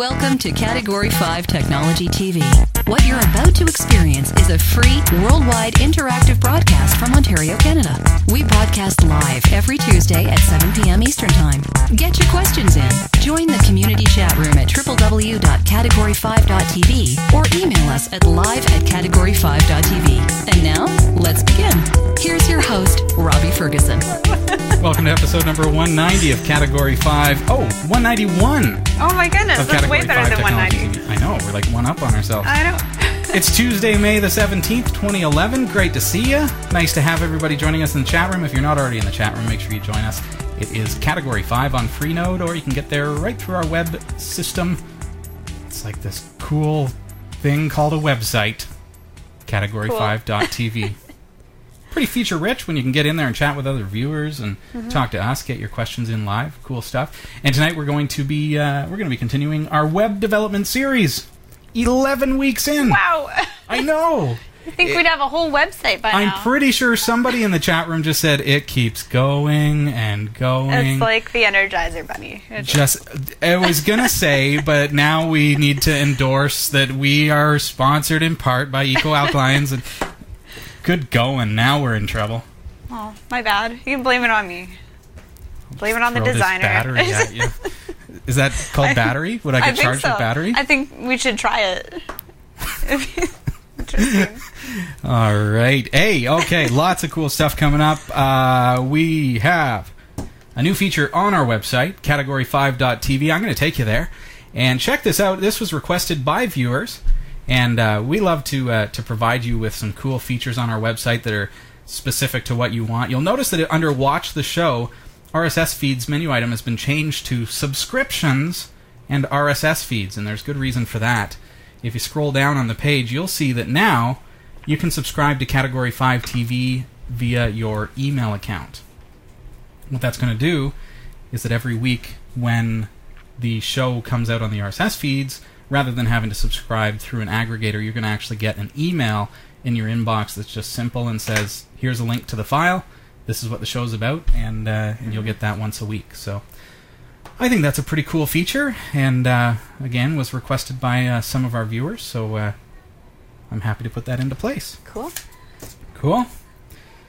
Welcome to Category 5 Technology TV. What you're about to experience is a free, worldwide interactive broadcast from Ontario, Canada. We broadcast live every Tuesday at 7 p.m. Eastern Time. Get your questions in. Join the community chat room at www.category5.tv or email us at live at category5.tv. And now, let's begin. Here's your host, Robbie Ferguson. Welcome to episode number 190 of Category 5. Oh, 191 Oh my goodness, of that's way better than technology. 190. I know, we're like one up on ourselves. I don't. It's Tuesday, May the 17th, 2011. Great to see you. Nice to have everybody joining us in the chat room. If you're not already in the chat room, make sure you join us. It is Category 5 on Freenode, or you can get there right through our web system. It's like this cool thing called a website, category5.tv. Pretty feature rich when you can get in there and chat with other viewers and talk to us, get your questions in live. Cool stuff. And tonight we're going to be uh, we're going to be continuing our web development series. Eleven weeks in. Wow. I know. I think we'd have a whole website by now. I'm pretty sure somebody in the chat room just said it keeps going and going. It's like the Energizer Bunny. It's- just I was gonna say, but now we need to endorse that we are sponsored in part by Eco Alkalines and good going. Now we're in trouble. oh, my bad. You can blame it on me. Blame it on the designer. battery at you. Is that called battery? Would I get think charged so. with battery? I think we should try it. Interesting. All right. Hey, okay. lots of cool stuff coming up. Uh, we have a new feature on our website, category5.tv. I'm going to take you there and check this out. This was requested by viewers, and uh, we love to uh, to provide you with some cool features on our website that are specific to what you want. You'll notice that under Watch the Show, RSS feeds menu item has been changed to subscriptions and RSS feeds, and there's good reason for that. If you scroll down on the page, you'll see that now you can subscribe to Category 5 TV via your email account. What that's going to do is that every week when the show comes out on the RSS feeds, rather than having to subscribe through an aggregator, you're going to actually get an email in your inbox that's just simple and says, "Here's a link to the file. This is what the show's about," and uh, and you'll get that once a week. So. I think that's a pretty cool feature, and uh, again, was requested by uh, some of our viewers, so uh, I'm happy to put that into place. Cool. Cool.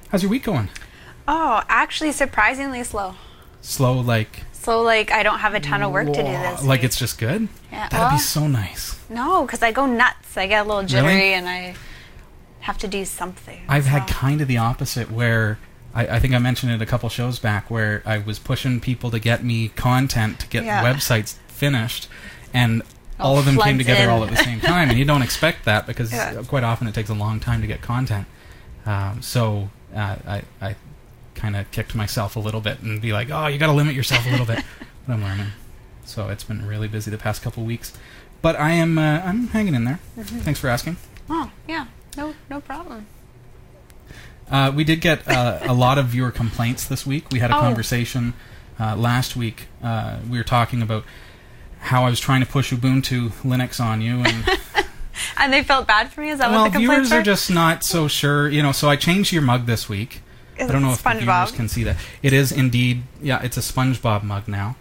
How's your week going? Oh, actually, surprisingly slow. Slow, like So, like, I don't have a ton of work to do this. like week. it's just good. Yeah, That'd well- be so nice. No, because I go nuts. I get a little jittery Really? and I have to do something. I've had kind of the opposite, where I, I think I mentioned it a couple shows back, where I was pushing people to get me content to get Yeah. websites finished, and All all of them came together in. all at the same time, and you don't expect that because Yeah. quite often it takes a long time to get content. Um, so uh, I, I kind of kicked myself a little bit and be like, oh, you got to limit yourself a little bit. But I'm learning. So it's been really busy the past couple weeks, but I am uh, I'm hanging in there. Mm-hmm. Thanks for asking. Oh, yeah. No, no problem. Uh, we did get uh, a lot of viewer complaints this week. We had a Oh. conversation uh, last week. Uh, we were talking about how I was trying to push Ubuntu Linux on you, and And they felt bad for me? Is that well, what the complaints viewers are were? just not so sure. You know, so I changed your mug this week. Is I don't know if the viewers can see that. It is indeed, yeah, it's a SpongeBob mug now.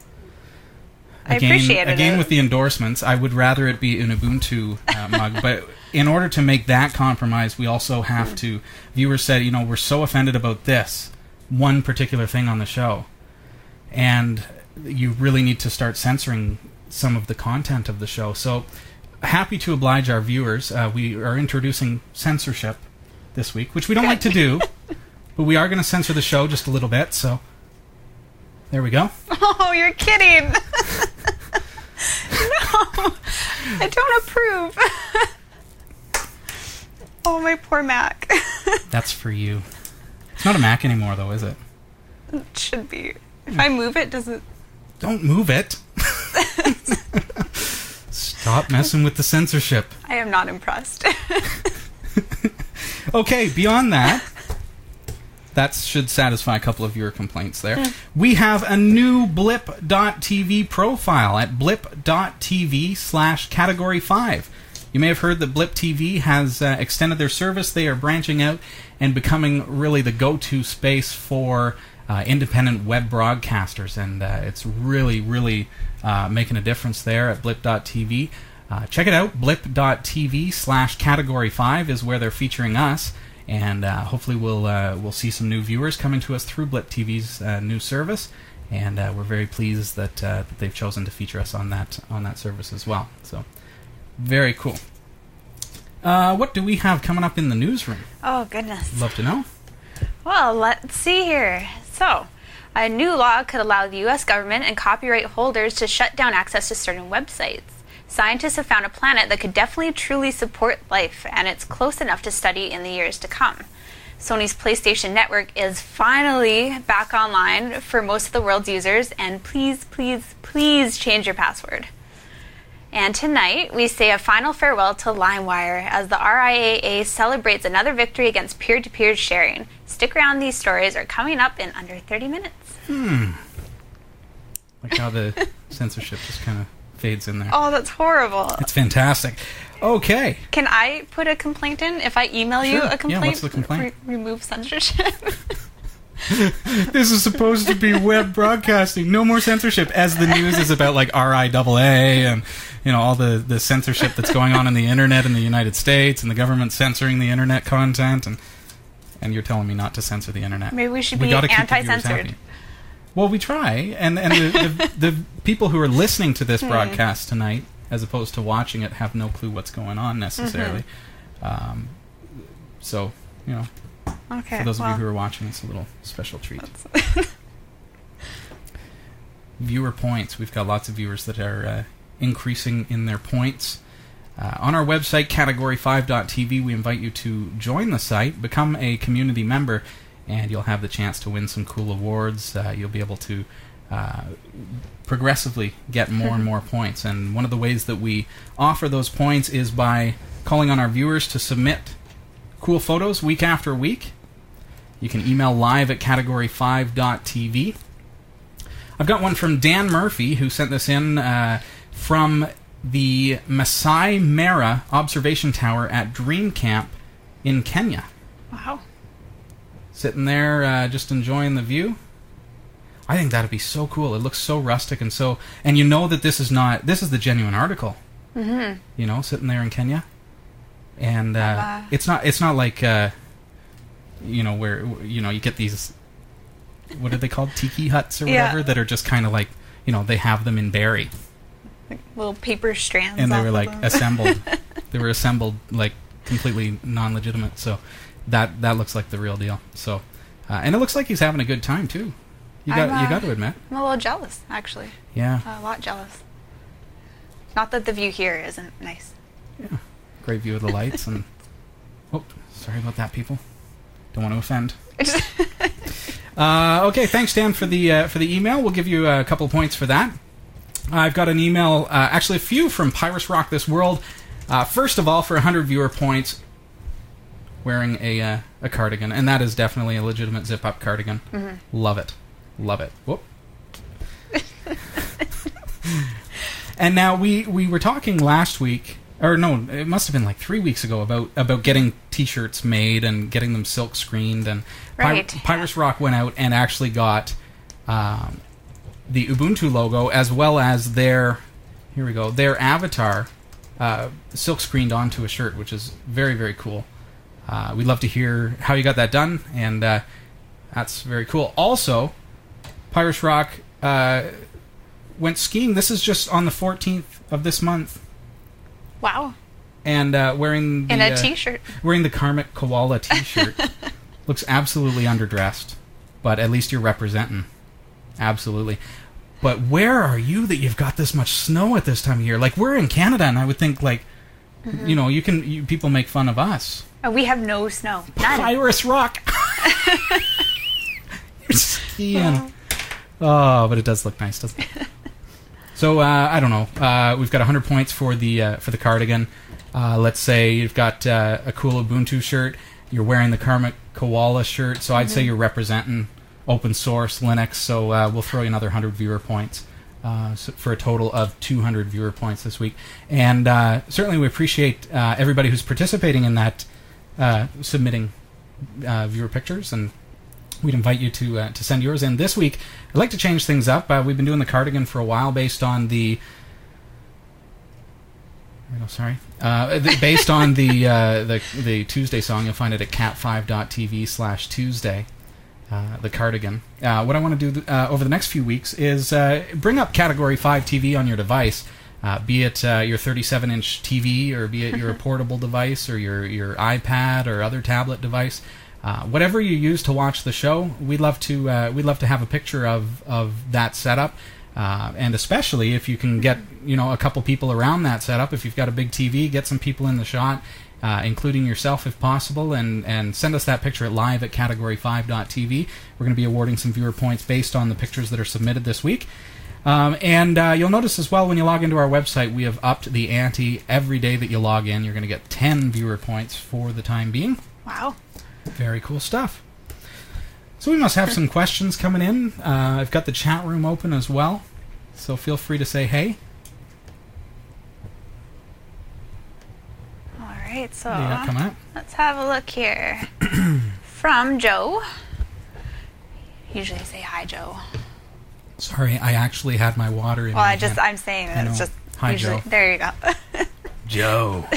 I Again, appreciated again it. with the endorsements, I would rather it be an Ubuntu uh, mug, but in order to make that compromise, we also have to. Viewers said, you know, we're so offended about this one particular thing on the show, and you really need to start censoring some of the content of the show. So, happy to oblige our viewers. Uh, we are introducing censorship this week, which we don't like to do, but we are going to censor the show just a little bit. So, there we go. Oh, you're kidding. no, I don't approve. oh, my poor Mac. That's for you. It's not a Mac anymore, though, is it? it should be. If hmm. I move it, does it? Don't move it. Stop messing with the censorship. I am not impressed. Okay, beyond that, that should satisfy a couple of your complaints there. We have a new blip.tv profile at blip.tv slash category 5. You may have heard that Blip TV has uh, extended their service. They are branching out and becoming really the go to space for uh, independent web broadcasters, and uh, it's really, really uh, making a difference there at blip.tv. Uh, check it out. Blip.tv slash category 5 is where they're featuring us. And uh, hopefully we'll uh, we'll see some new viewers coming to us through Blip TV's uh, new service, and uh, we're very pleased that, uh, that they've chosen to feature us on that on that service as well. So, very cool. Uh, what do we have coming up in the newsroom? Oh, goodness. Love to know. Well, let's see here. So, a new law could allow the U.S. government and copyright holders to shut down access to certain websites. Scientists have found a planet that could definitely truly support life, and it's close enough to study in the years to come. Sony's PlayStation Network is finally back online for most of the world's users, and please, please, please change your password. And tonight, we say a final farewell to LimeWire as the RIAA celebrates another victory against peer to peer sharing. Stick around, these stories are coming up in under 30 minutes. Hmm. Like how the censorship just kind of fades in there. Oh, that's horrible. It's fantastic. Okay. Can I put a complaint in if I email you Sure. a Yeah, complaint? what's the complaint? Re- remove censorship. this is supposed to be web broadcasting. No more censorship. As the news is about like RIAA and you know all the the censorship that's going on in the internet in the United States and the government censoring the internet content and and you're telling me not to censor the internet. Maybe we should We be gotta keep the viewers anti-censored. Well, we try, and and the, the, the people who are listening to Hmm. this broadcast tonight, as opposed to watching it, have no clue what's going on necessarily. Mm-hmm. Um, so you know, Okay. for those well, of you who are watching, it's a little special treat. Viewer points. We've got lots of viewers that are uh, increasing in their points. Uh, on our website, category5.tv, we invite you to join the site, become a community member, and you'll have the chance to win some cool awards. Uh, you'll be able to uh, progressively get more and more points. And one of the ways that we offer those points is by calling on our viewers to submit cool photos week after week. You can email live at category5.tv. I've got one from Dan Murphy, who sent this in uh, from the Masai Mara observation tower at Dream Camp in Kenya. Wow. Sitting there, uh, just enjoying the view. I think that'd be so cool. It looks so rustic and so, and you know that this is not this is the genuine article. Mm-hmm. You know, sitting there in Kenya, and uh, Uh, it's not it's not like uh, you know where you know you get these what are they called tiki huts or Yeah. whatever that are just kind of like you know they have them in Barrie. Like little paper strands. and they were like assembled. they were assembled like completely non-legitimate. So that that looks like the real deal. So uh, and it looks like he's having a good time too. You got uh, you got to admit, I'm a little jealous, actually. yeah, A lot jealous. Not that the view here isn't nice. Yeah. great view of the lights and. Oh, sorry about that, people. Don't want to offend. Uh, okay, thanks Dan for the uh, for the email. We'll give you a couple points for that. I've got an email, uh, actually a few from Pyrus Rock This World. Uh, first of all, for 100 viewer points, wearing a uh, a cardigan, and that is definitely a legitimate zip up cardigan. Love it, love it. Whoop. and now we we were talking last week, or no, it must have been like three weeks ago about about getting T-shirts made and getting them silk screened, and Right. Pyrus Rock went out and actually got um, the Ubuntu logo as well as their here we go their avatar uh, silk screened onto a shirt, which is very very cool. Uh, we'd love to hear how you got that done, and uh, that's very cool. Also, Pyrus Rock uh, went skiing. This is just on the 14th of this month, Wow. and uh, wearing the, In a uh, t-shirt. wearing the Karmic Koala T-shirt. Looks absolutely underdressed, but at least you're representing. Absolutely. But where are you that you've got this much snow at this time of year? Like we're in Canada, and I would think like, you know, you can you, people make fun of us. Oh, we have no snow. None. Iris Rock. you're skiing. Oh, but it does look nice, doesn't it? So uh, I don't know. Uh, we've got 100 points for the uh, for the cardigan. Uh, let's say you've got uh, a cool Ubuntu shirt. You're wearing the Karmic Koala shirt, so I'd say you're representing open source Linux. So uh, we'll throw you another 100 viewer points. Uh, for a total of 200 viewer points this week, and uh, certainly we appreciate uh, everybody who's participating in that, uh, submitting uh, viewer pictures and we'd invite you to uh, to send yours in. This week, I'd like to change things up. We've been doing the cardigan for a while based on the. Oh, sorry. Based on the, the the Tuesday song, you'll find it at cat5.tv slash Tuesday. Uh, the cardigan. Uh, what I want to do uh, over the next few weeks is uh, bring up Category 5 TV on your device, uh, be it uh, your 37 inch TV or be it your portable device or your, your iPad or other tablet device. Uh, whatever you use to watch the show, we'd love to uh, we'd love to have a picture of, of that setup, uh, and especially if you can get you know a couple people around that setup. If you've got a big TV, get some people in the shot, uh, including yourself if possible, and, and send us that picture at live at category5.tv. We're going to be awarding some viewer points based on the pictures that are submitted this week. Um, and uh, you'll notice as well when you log into our website, we have upped the ante every day that you log in. You're going to get 10 viewer points for the time being. Wow. Very cool stuff. So we must have some questions coming in. Uh, I've got the chat room open as well, so feel free to say hey. All right, so What do you got coming up? let's have a look here. From Joe. Usually say hi, Joe. Sorry, I actually had my water in Well, my I just hand. I'm saying I that it's just Hi, usually Joe. there you go. Joe.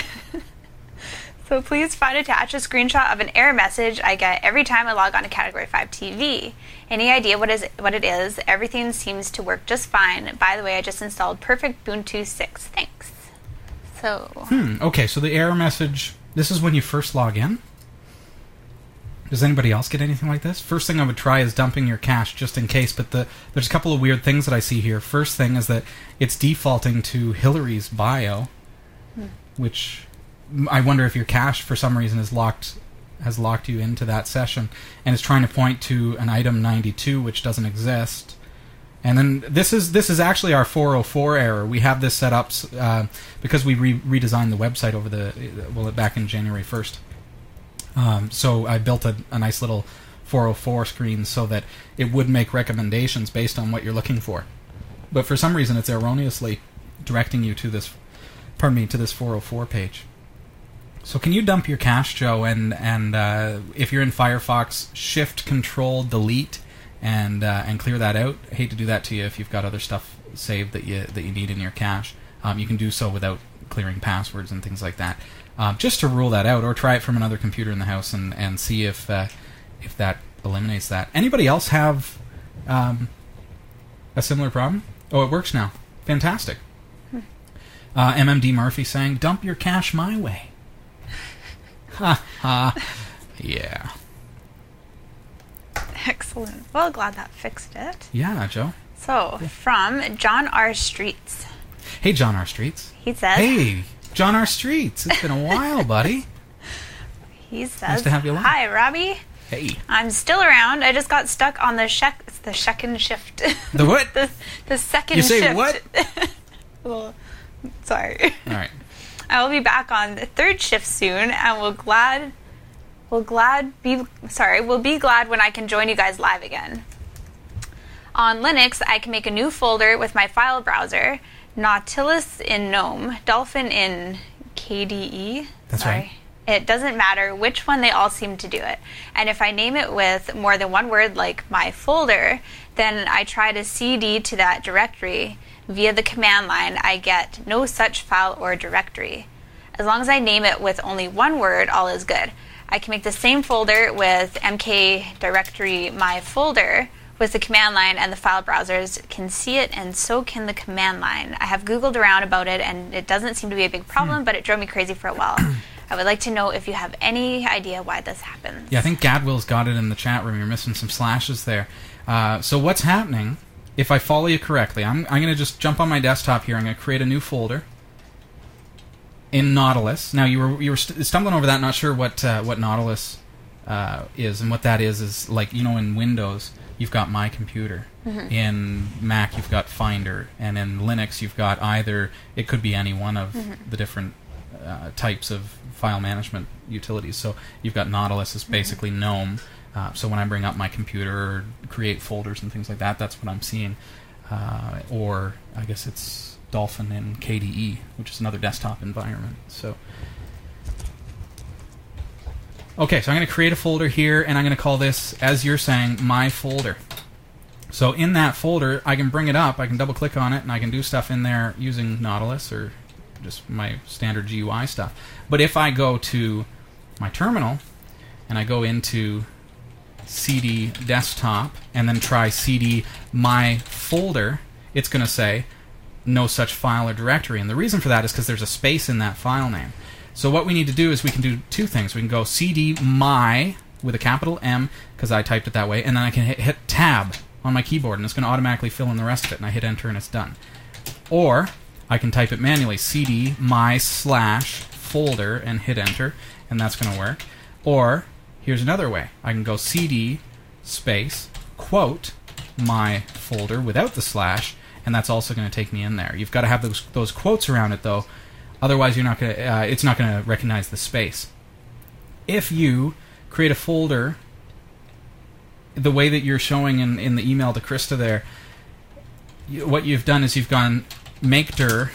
So please find attached a screenshot of an error message I get every time I log on to Category 5 TV. Any idea what is what it is? Everything seems to work just fine. By the way, I just installed Perfect Ubuntu 6. Thanks. So, Hmm, okay, so the error message. This is when you first log in. Does anybody else get anything like this? First thing I would try is dumping your cache just in case. But the there's a couple of weird things that I see here. First thing is that it's defaulting to Hillary's bio, which I wonder if your cache for some reason is locked has locked you into that session and is trying to point to an item 92 which doesn't exist. And then this is this is actually our 404 error. We have this set up uh, because we re- redesigned the website over the well back in January 1st. Um, so I built a, a nice little 404 screen so that it would make recommendations based on what you're looking for. But for some reason, it's erroneously directing you to this, pardon me, to this 404 page. So can you dump your cache, Joe? And and uh, if you're in Firefox, Shift Control Delete and uh, and clear that out. I hate to do that to you if you've got other stuff saved that you that you need in your cache. Um, you can do so without clearing passwords and things like that. Um, just to rule that out, or try it from another computer in the house and, and see if uh, if that eliminates that. Anybody else have um, a similar problem? Oh, it works now. Fantastic. Uh, MMD Murphy saying, "Dump your cache my way." Ha ha. Yeah. Excellent. Well, glad that fixed it. Yeah, Joe. So, from John R. Streets. Hey, John R. Streets. He says Hey, John R. Streets. It's been a while, buddy. he says Nice to have you along. Hi, Robbie. Hey. I'm still around. I just got stuck on the shek- the second shift. The what? the, the second You say shift. what? well, sorry. All right. I will be back on the third shift soon, and will glad will glad be sorry will be glad when I can join you guys live again. On Linux, I can make a new folder with my file browser, Nautilus in GNOME, Dolphin in KDE. That's sorry. right. It doesn't matter which one, they all seem to do it. And if I name it with more than one word, like my folder, then I try to cd to that directory. Via the command line, I get no such file or directory. As long as I name it with only one word, all is good. I can make the same folder with mk directory my folder with the command line, and the file browsers can see it, and so can the command line. I have Googled around about it, and it doesn't seem to be a big problem, but it drove me crazy for a while. I would like to know if you have any idea why this happens. Yeah, I think Gadwill's got it in the chat room. You're missing some slashes there. Uh, so what's happening? If I follow you correctly, I'm I'm going to just jump on my desktop here. I'm going to create a new folder in Nautilus. Now you were you were st- stumbling over that, not sure what uh, what Nautilus uh, is, and what that is is like you know in Windows you've got My Computer, in Mac you've got Finder, and in Linux you've got either it could be any one of the different uh, types of file management utilities. So you've got Nautilus is basically GNOME. Uh, so when I bring up my computer or create folders and things like that, that's what I'm seeing. Uh, or I guess it's Dolphin and KDE, which is another desktop environment. So Okay, so I'm going to create a folder here, and I'm going to call this, as you're saying, my folder. So in that folder, I can bring it up, I can double click on it, and I can do stuff in there using Nautilus or just my standard GUI stuff. But if I go to my terminal and I go into CD desktop and then try CD my folder, it's going to say no such file or directory. And the reason for that is because there's a space in that file name. So what we need to do is we can do two things. We can go CD my with a capital M because I typed it that way, and then I can hit, hit tab on my keyboard, and it's going to automatically fill in the rest of it. And I hit enter, and it's done. Or I can type it manually, CD my slash folder, and hit enter, and that's going to work. Or here's another way. I can go CD space quote my folder without the slash, and that's also going to take me in there. You've got to have those those quotes around it though, otherwise you're not going to. Uh, it's not going to recognize the space. If you create a folder the way that you're showing in, in the email to Christa there, you, what you've done is you've gone make dir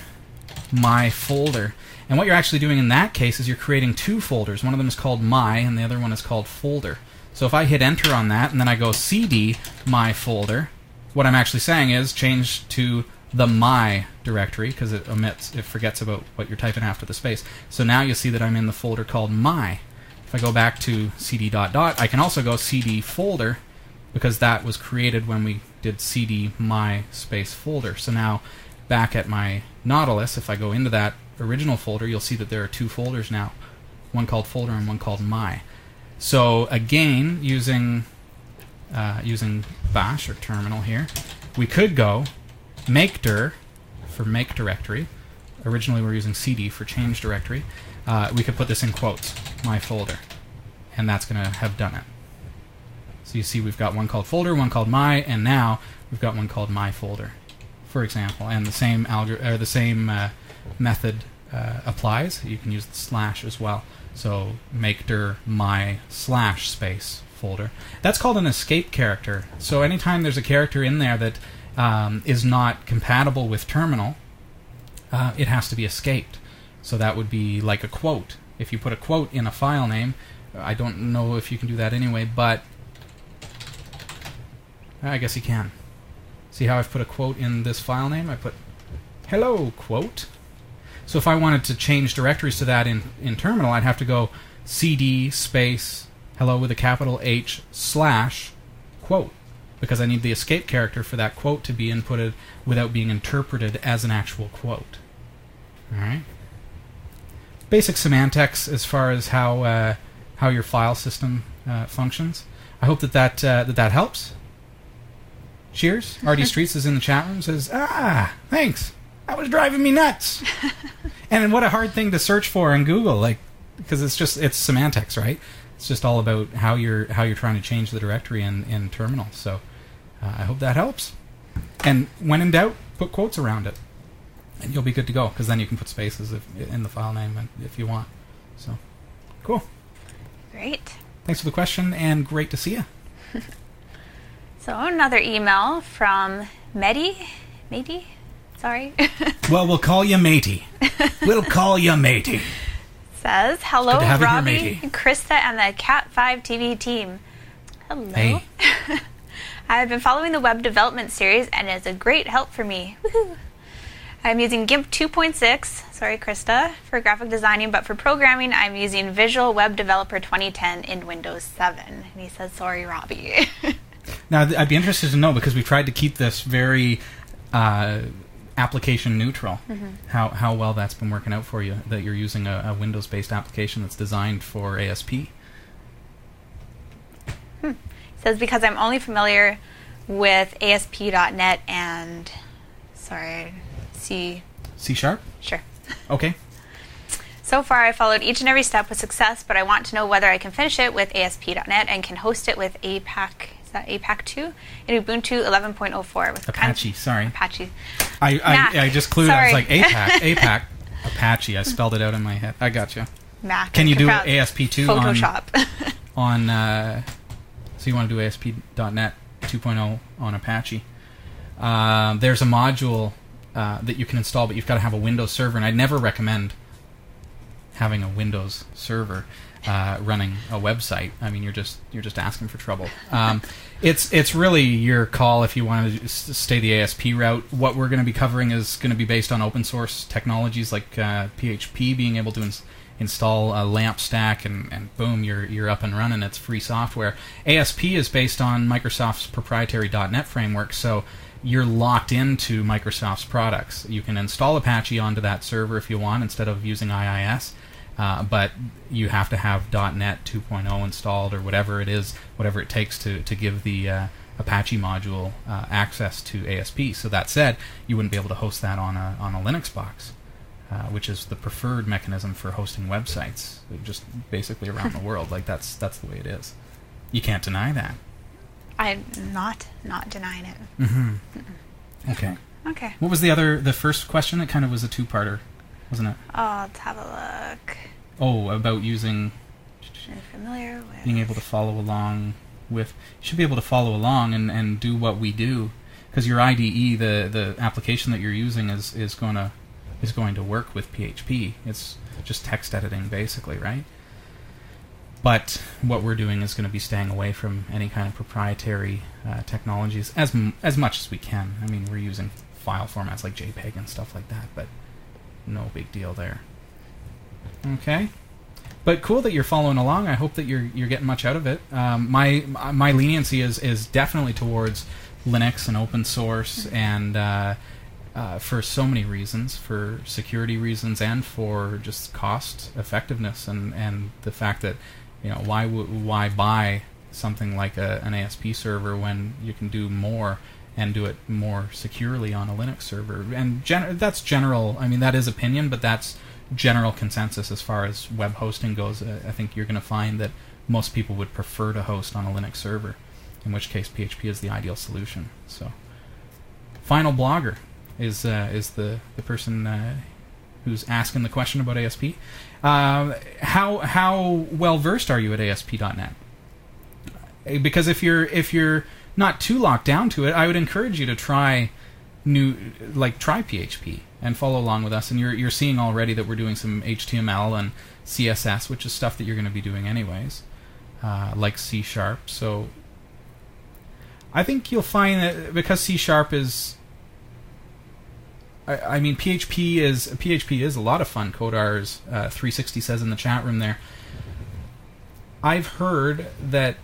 my folder. And what you're actually doing in that case is you're creating two folders. One of them is called my, and the other one is called folder. So if I hit enter on that, and then I go cd my folder, what I'm actually saying is change to the my directory because it omits, it forgets about what you're typing after the space. So now you'll see that I'm in the folder called my. If I go back to cd dot dot, I can also go cd folder because that was created when we did cd my space folder. So now back at my Nautilus, if I go into that original folder, you'll see that there are two folders now, one called folder and one called my. So again, using uh, using Bash or terminal here, we could go make dir for make directory. Originally, we are using cd for change directory. Uh, we could put this in quotes, my folder, and that's going to have done it. So you see, we've got one called folder, one called my, and now we've got one called my folder, for example. And the same algor- or the same uh, method uh, applies. You can use the slash as well. So make dir my slash space folder. That's called an escape character. So anytime there's a character in there that um, is not compatible with terminal, uh, it has to be escaped. So that would be like a quote. If you put a quote in a file name, I don't know if you can do that anyway, but I guess you can. See how I've put a quote in this file name? I put hello quote. So if I wanted to change directories to that in, in terminal, I'd have to go cd space hello with a capital H slash quote because I need the escape character for that quote to be inputted without being interpreted as an actual quote. All right. Basic semantics as far as how uh, how your file system uh, functions. I hope that that uh, that that helps. Cheers. RD Streets is in the chat room. Says, "Ah, thanks. That was driving me nuts." and what a hard thing to search for in Google, like because it's just it's semantics, right? It's just all about how you're how you're trying to change the directory in in terminal. So uh, I hope that helps. And when in doubt, put quotes around it, and you'll be good to go. Because then you can put spaces if, in the file name if you want. So cool. Great. Thanks for the question, and great to see you. So another email from Medi, Medi, sorry. well, we'll call you matey. we'll call you matey. Says hello, good to have you here, Robbie. Christa, and the Cat Five TV team. Hello. Hey. I have been following the web development series, and it's a great help for me. Woohoo! I'm using GIMP 2.6, sorry Christa, for graphic designing, but for programming, I'm using Visual Web Developer 2010 in Windows 7. And he says, sorry, Robbie. Now, I'd be interested to know because we tried to keep this very uh, application neutral. Mm-hmm. How how well that's been working out for you that you're using a, a Windows-based application that's designed for ASP. Hmm. says because I'm only familiar with ASP.NET and sorry, C C sharp. sure. Okay. So far, I followed each and every step with success, but I want to know whether I can finish it with ASP.NET and can host it with APAC. Is that APAC 2 in Ubuntu 11.04 with Apache. Sorry. Apache. I. I, I just clued. I was like APAC. APAC. Apache. I spelled it out in my head. I got you. Mac. Can you do ASP2 on- Photoshop. on uh, so you want to do ASP.NET 2.0 on Apache. Uh, there's a module uh, that you can install, but you've got to have a Windows server, and I'd never recommend having a Windows server uh, running a website. I mean, you're just you're just asking for trouble. Um, it's it's really your call if you want to stay the ASP route. What we're going to be covering is going to be based on open source technologies like uh, PHP, being able to ins- install a LAMP stack, and, and boom, you're you're up and running. It's free software. ASP is based on Microsoft's proprietary .NET framework, so you're locked into Microsoft's products. You can install Apache onto that server if you want instead of using IIS. Uh, but you have to have .NET 2.0 installed or whatever it is, whatever it takes to, to give the uh, Apache module uh, access to ASP. So that said, you wouldn't be able to host that on a, on a Linux box, uh, which is the preferred mechanism for hosting websites, just basically around the world. Like that's that's the way it is. You can't deny that. I'm not not denying it. Mm-hmm. Okay. Okay. What was the other, the first question? It kind of was a two-parter, wasn't it? Oh, let's have a look. Oh, about using Are familiar with being able to follow along with you should be able to follow along and, and do what we do because your IDE the the application that you're using is is going to is going to work with PHP it's just text editing basically right but what we're doing is going to be staying away from any kind of proprietary uh, technologies as m- as much as we can I mean we're using file formats like JPEG and stuff like that but no big deal there okay but cool that you're following along. I hope that you're you're getting much out of it. Um, my my leniency is is definitely towards Linux and open source, and uh, uh, for so many reasons, for security reasons, and for just cost effectiveness, and and the fact that you know why w- why buy something like a, an ASP server when you can do more and do it more securely on a Linux server. And gen- that's general. I mean, that is opinion, but that's general consensus as far as web hosting goes. Uh, I think you're going to find that most people would prefer to host on a Linux server, in which case PHP is the ideal solution. So, final blogger is uh, is the the person uh, who's asking the question about ASP. Uh, how how well versed are you at ASP.NET? Uh, Because if you're if you're not too locked down to it, I would encourage you to try new like try PHP and follow along with us. And you're you're seeing already that we're doing some HTML and CSS, which is stuff that you're going to be doing anyways, uh, like C sharp. So I think you'll find that because C sharp is I, mean PHP is PHP is a lot of fun. Codar's uh, 360 says in the chat room there. I've heard that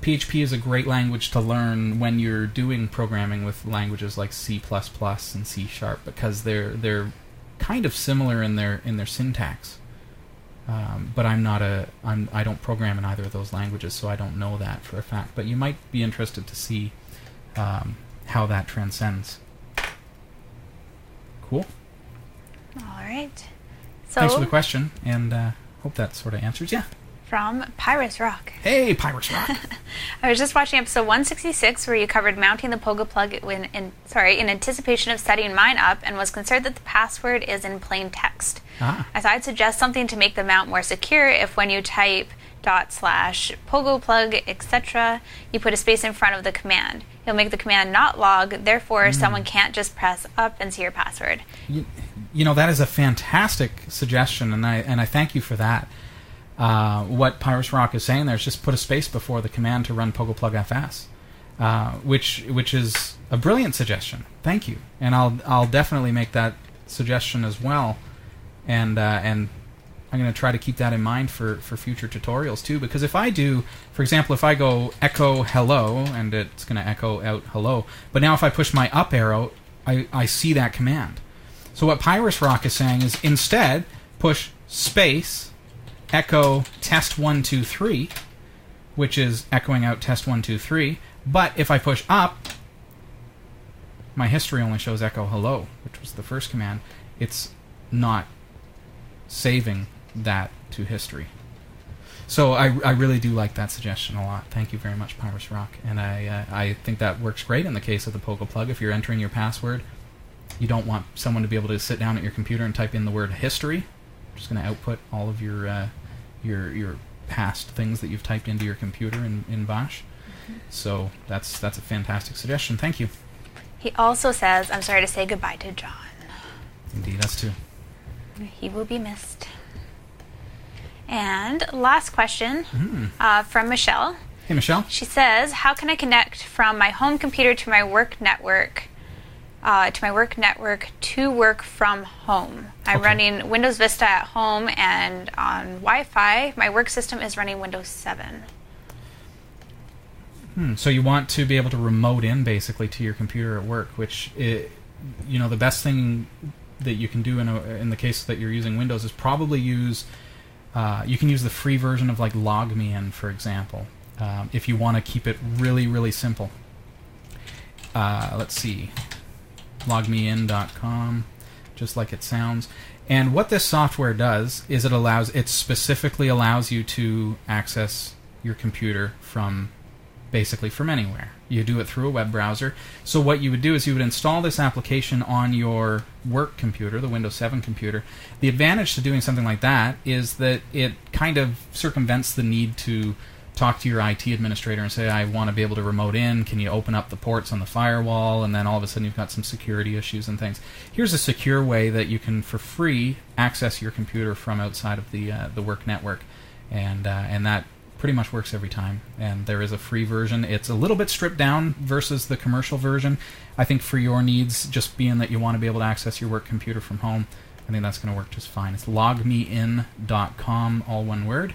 PHP is a great language to learn when you're doing programming with languages like C++ and C Sharp because they're they're kind of similar in their in their syntax. Um, but I'm not a I'm I don't program in either of those languages, so I don't know that for a fact. But you might be interested to see um, how that transcends. Cool. All right. So Thanks for the question, and uh, hope that sort of answers. Yeah. From Pyrus Rock. Hey, Pirates Rock. I was just watching episode 166 where you covered mounting the Pogo plug when in sorry in anticipation of setting mine up and was concerned that the password is in plain text. Ah. I thought I'd suggest something to make the mount more secure if when you type dot slash pogo plug etc you put a space in front of the command you'll make the command not log therefore someone can't just press up and see your password you, you know that is a fantastic suggestion, and I and I thank you for that. Uh, what Pyrus Rock is saying there is just put a space before the command to run pogoplugfs, uh, which which is a brilliant suggestion. Thank you, and I'll I'll definitely make that suggestion as well, and uh, and I'm going to try to keep that in mind for, for future tutorials too. Because if I do, for example, if I go echo hello and it's going to echo out hello, but now if I push my up arrow, I, I see that command. So what Pyrus Rock is saying is instead push space echo test one two three, which is echoing out test one two three. But if I push up, my history only shows echo hello, which was the first command. It's not saving that to history. So I, I really do like that suggestion a lot. Thank you very much, Pyrus Rock. And I uh, I think that works great in the case of the Pogo plug. If you're entering your password, you don't want someone to be able to sit down at your computer and type in the word history. Just going to output all of your uh, your your past things that you've typed into your computer in, in Bash. So that's that's a fantastic suggestion. Thank you. he also says i'm sorry to say goodbye to john Indeed, us too. he will be missed And last question Hmm. uh, from Michelle. Hey, Michelle. She says, "How can I connect from my home computer to my work network, uh, to my work network to work from home? I'm Okay. running Windows Vista at home, and on Wi-Fi, my work system is running Windows 7. Hmm, so you want to be able to remote in basically to your computer at work, which i you know the best thing that you can do in a, in the case that you're using Windows is probably use uh, you can use the free version of like LogMeIn for example um, if you want to keep it really really simple. Uh, let's see, logmein.com, just like it sounds. And what this software does is it allows it specifically allows you to access your computer from basically from anywhere. You do it through a web browser. So what you would do is you would install this application on your work computer, the Windows 7 computer. The advantage to doing something like that is that it kind of circumvents the need to talk to your IT administrator and say, I want to be able to remote in. Can you open up the ports on the firewall? And then all of a sudden you've got some security issues and things. Here's a secure way that you can, for free, access your computer from outside of the uh, the work network, and uh, and that pretty much works every time. And there is a free version. It's a little bit stripped down versus the commercial version. I think for your needs, just being that you want to be able to access your work computer from home, I think that's going to work just fine. It's logmein.com, all one word.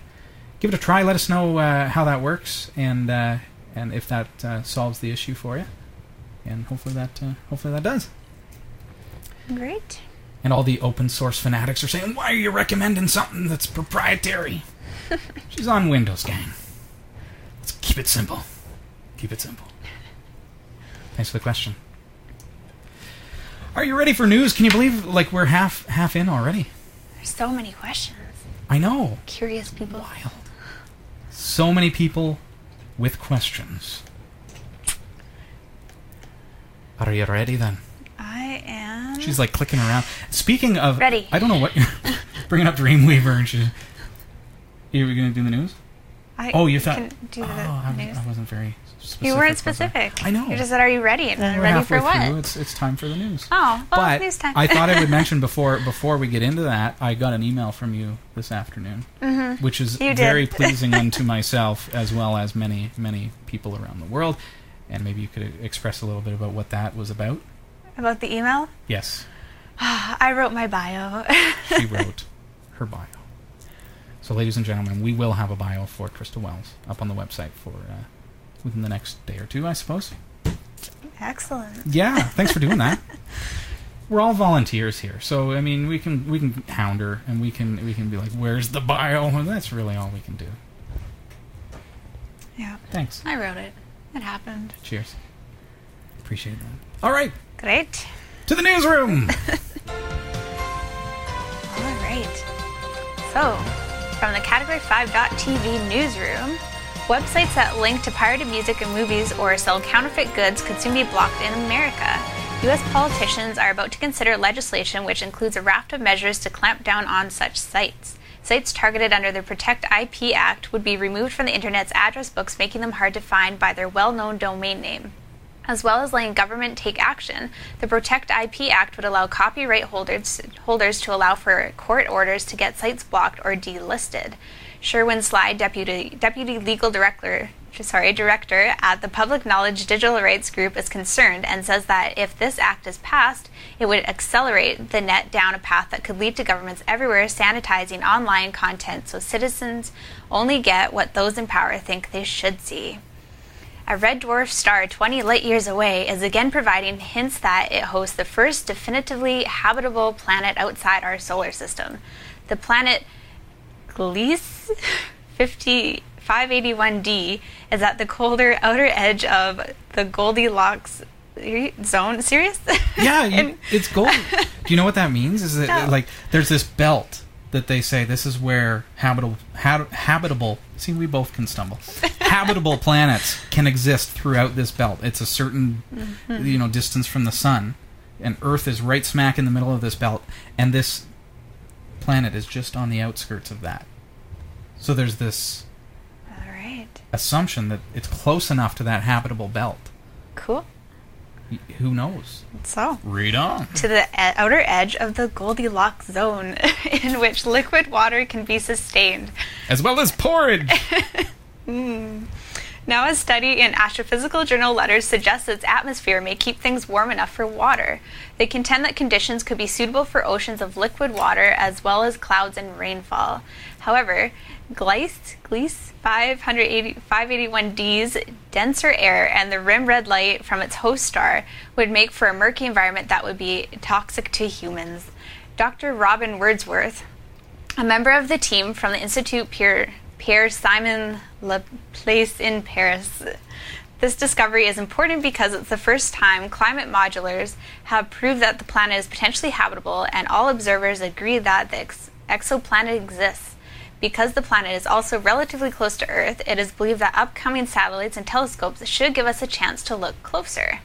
Give it a try. Let us know uh, how that works and uh, and if that uh, solves the issue for you. And hopefully that uh, hopefully that does. Great. And all the open source fanatics are saying, "Why are you recommending something that's proprietary?" She's on Windows, gang. Let's keep it simple. Keep it simple. Thanks for the question. Are you ready for news? Can you believe like we're half half in already? There's so many questions. I know. Curious people. Wild. So many people with questions. Are you ready then? I am. She's like clicking around. Speaking of, Ready. I don't know what you're bringing up Dreamweaver and she. You were going to do the news? I Oh, you thought. can do oh, I. I wasn't very specific. You weren't specific. I know. You just said, "Are you ready?" And Well, I'm ready for what? through. It's it's time for the news. Oh, well, but news time. I thought I would mention before before we get into that, I got an email from you this afternoon, Mm-hmm. which is You very pleasing unto myself as well as many many people around the world. And maybe you could express a little bit about what that was about. About the email, Yes, I wrote my bio. she wrote her bio. So, ladies and gentlemen, we will have a bio for Christa Wells up on the website for uh, within the next day or two, I suppose. Excellent. Yeah, thanks for doing that. We're all volunteers here, so I mean, we can we can hound her and we can we can be like, "Where's the bio?" And that's really all we can do. Yeah, Thanks. I wrote it. It happened. Cheers. Appreciate that. All right, Great. to the newsroom. All right. So, from the Category 5.tv newsroom, websites that link to pirated music and movies or sell counterfeit goods could soon be blocked in America. U.S. politicians are about to consider legislation which includes a raft of measures to clamp down on such sites. Sites targeted under the Protect IP Act would be removed from the Internet's address books, making them hard to find by their well known domain name. As well as letting government take action, the Protect IP Act would allow copyright holders, holders to allow for court orders to get sites blocked or delisted. Sherwin Sly, deputy, deputy legal director, sorry, director at the Public Knowledge Digital Rights Group, is concerned and says that if this act is passed, it would accelerate the net down a path that could lead to governments everywhere sanitizing online content so citizens only get what those in power think they should see. A red dwarf star 20 light years away is again providing hints that it hosts the first definitively habitable planet outside our solar system. The planet Gliese 5581d is at the colder outer edge of the Goldilocks zone. Serious? yeah, you, And- it's gold. Do you know what that means? Is it No. like there's this belt that they say this is where habitable ha- habitable. See, we both can stumble. habitable planets can exist throughout this belt. It's a certain Mm-hmm. you know distance from the sun, and Earth is right smack in the middle of this belt, and this planet is just on the outskirts of that. So there's this All right. assumption that it's close enough to that habitable belt. Cool. Y- Who knows? So, Read on. to the e- outer edge of the Goldilocks zone, in which liquid water can be sustained. As well as porridge. Hmm. Now, a study in Astrophysical Journal Letters suggests its atmosphere may keep things warm enough for water. They contend that conditions could be suitable for oceans of liquid water as well as clouds and rainfall. However, Gliese 580, 581D's denser air and the rim red light from its host star would make for a murky environment that would be toxic to humans. Dr. Robin Wordsworth, a member of the team from the Institute Pierre, Pierre Simon Laplace in Paris. This discovery is important because it's the first time climate modulars have proved that the planet is potentially habitable, and all observers agree that the ex- exoplanet exists. Because the planet is also relatively close to Earth, it is believed that upcoming satellites and telescopes should give us a chance to look closer.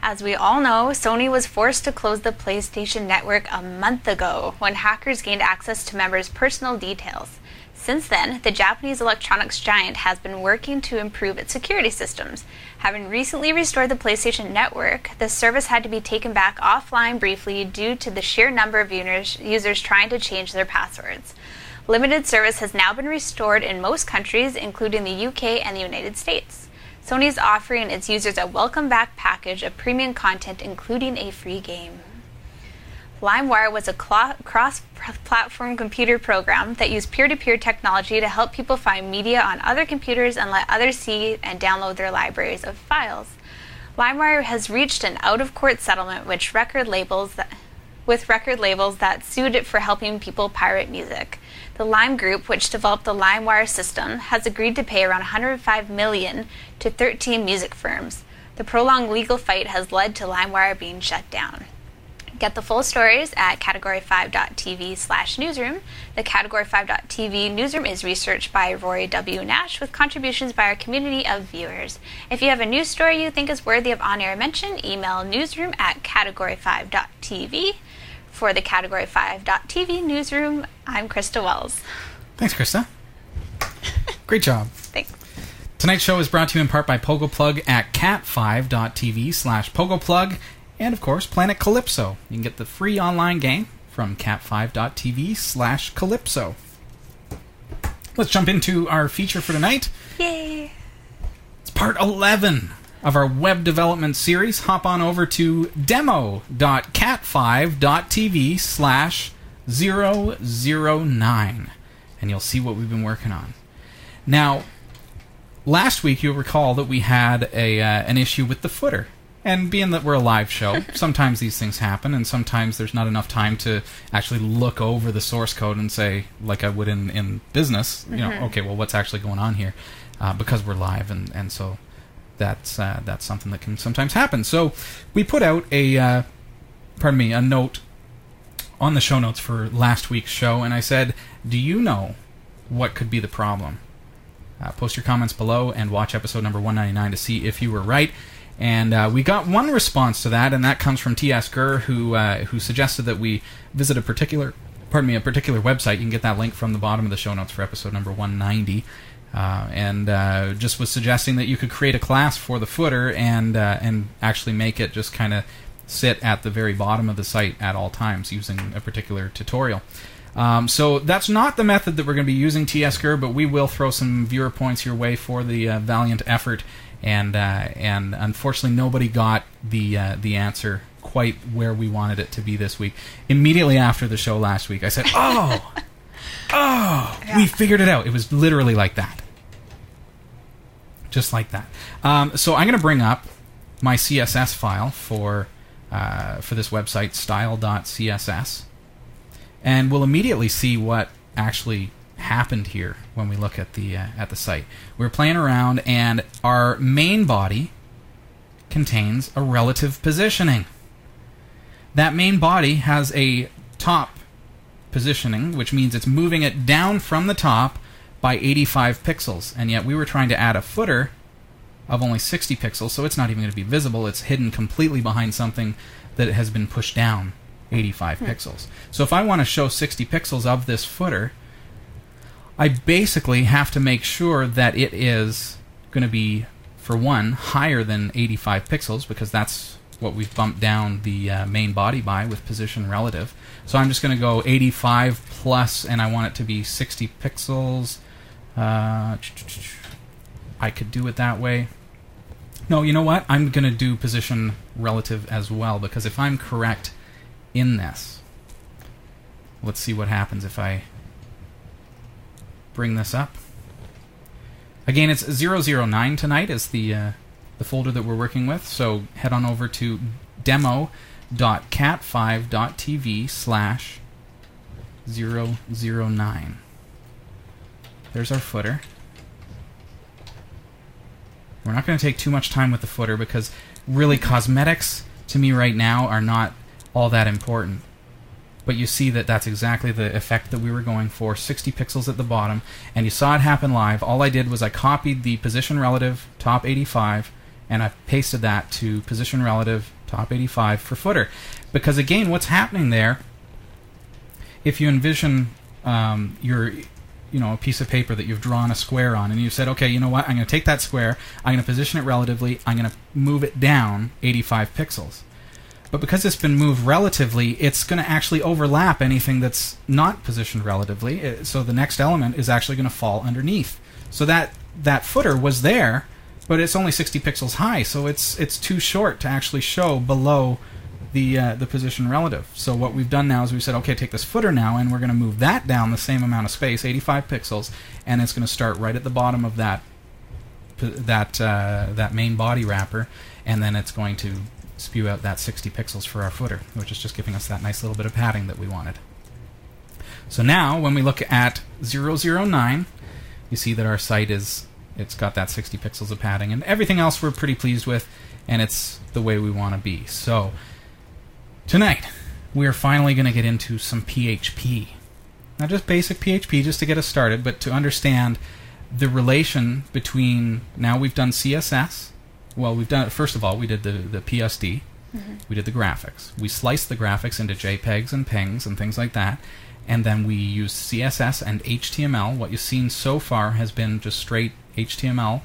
As we all know, Sony was forced to close the PlayStation Network a month ago when hackers gained access to members' personal details. Since then, the Japanese electronics giant has been working to improve its security systems. Having recently restored the PlayStation Network, the service had to be taken back offline briefly due to the sheer number of users, trying to change their passwords. Limited service has now been restored in most countries, including the UK and the United States. Sony is offering its users a welcome back package of premium content, including a free game. LimeWire was a cross platform computer program that used peer to peer technology to help people find media on other computers and let others see and download their libraries of files. LimeWire has reached an out of court settlement which record labels that, with record labels that sued it for helping people pirate music. The Lime Group, which developed the LimeWire system, has agreed to pay around 105 million to 13 music firms. The prolonged legal fight has led to LimeWire being shut down. Get the full stories at category5.tv slash newsroom. The category5.tv newsroom is researched by Rory W. Nash with contributions by our community of viewers. If you have a news story you think is worthy of on air mention, email newsroom at category5.tv. For the category5.tv newsroom, I'm Christa Wells. Thanks, Christa. Great job. Thanks. Tonight's show is brought to you in part by PogoPlug at cat5.tv slash PogoPlug and, of course, Planet Calypso. You can get the free online game from cat5.tv slash Calypso. Let's jump into our feature for tonight. Yay! It's part 11 of our web development series. Hop on over to demo.cat5.tv slash 009 and you'll see what we've been working on. Now, last week you'll recall that we had a uh, an issue with the footer. And being that we're a live show, sometimes these things happen, and sometimes there's not enough time to actually look over the source code and say, like I would in, in business, you know, okay, well, what's actually going on here? Uh, because we're live, and, and so that's uh, that's something that can sometimes happen. So we put out a, uh, pardon me, a note on the show notes for last week's show, and I said, "Do you know what could be the problem?" Uh, post your comments below and watch episode number 199 to see if you were right. And uh, we got one response to that, and that comes from T.S. Gurr, who uh, who suggested that we visit a particular, pardon me, a particular website. You can get that link from the bottom of the show notes for episode number 190. Uh, and uh, just was suggesting that you could create a class for the footer and uh, and actually make it just kind of sit at the very bottom of the site at all times using a particular tutorial. Um, so that's not the method that we're going to be using TS Gurr, but we will throw some viewer points your way for the uh, valiant effort. And uh, and unfortunately, nobody got the uh, the answer quite where we wanted it to be this week. Immediately after the show last week, I said, "Oh, oh, we figured it out." It was literally like that, just like that. Um, so I'm going to bring up my CSS file for uh, for this website, style.css, and we'll immediately see what actually happened here when we look at the uh, at the site. We're playing around, and our main body contains a relative positioning. That main body has a top positioning, which means it's moving it down from the top by 85 pixels, and yet we were trying to add a footer of only 60 pixels, so it's not even going to be visible. It's hidden completely behind something that has been pushed down 85 pixels. So if I want to show 60 pixels of this footer, I basically have to make sure that it is going to be for one, higher than 85 pixels because that's what we've bumped down the uh, main body by with position relative. So I'm just going to go 85 plus, and I want it to be 60 pixels. Uh, I could do it that way. No, you know what? I'm going to do position relative as well because if I'm correct in this, let's see what happens if I bring this up. Again, it's 009 tonight is the uh, the folder that we're working with. So head on over to demo.cat5.tv slash 009. There's our footer. We're not going to take too much time with the footer because really cosmetics to me right now are not all that important. But you see that that's exactly the effect that we were going for 60 pixels at the bottom, and you saw it happen live. All I did was I copied the position relative top 85 and I pasted that to position relative top 85 for footer. Because again, what's happening there, if you envision um, your you know a piece of paper that you've drawn a square on and you said okay you know what i'm going to take that square i'm going to position it relatively i'm going to move it down 85 pixels but because it's been moved relatively it's going to actually overlap anything that's not positioned relatively Uh, so the next element is actually going to fall underneath so that that footer was there but it's only 60 pixels high so it's it's too short to actually show below the uh, the position relative. So what we've done now is we said, okay, take this footer now, and we're going to move that down the same amount of space, 85 pixels, and it's going to start right at the bottom of that that uh, that main body wrapper, and then it's going to spew out that 60 pixels for our footer, which is just giving us that nice little bit of padding that we wanted. So now, when we look at 009, you see that our site is it's got that 60 pixels of padding, and everything else we're pretty pleased with, and it's the way we want to be. So tonight we are finally going to get into some PHP, not just basic PHP, just to get us started, but to understand the relation between. Now we've done CSS. Well, we've done it. first of all we did the the PSD. We did the graphics. We sliced the graphics into JPEGs and PNGs and things like that. And then we used CSS and HTML. What you've seen so far has been just straight HTML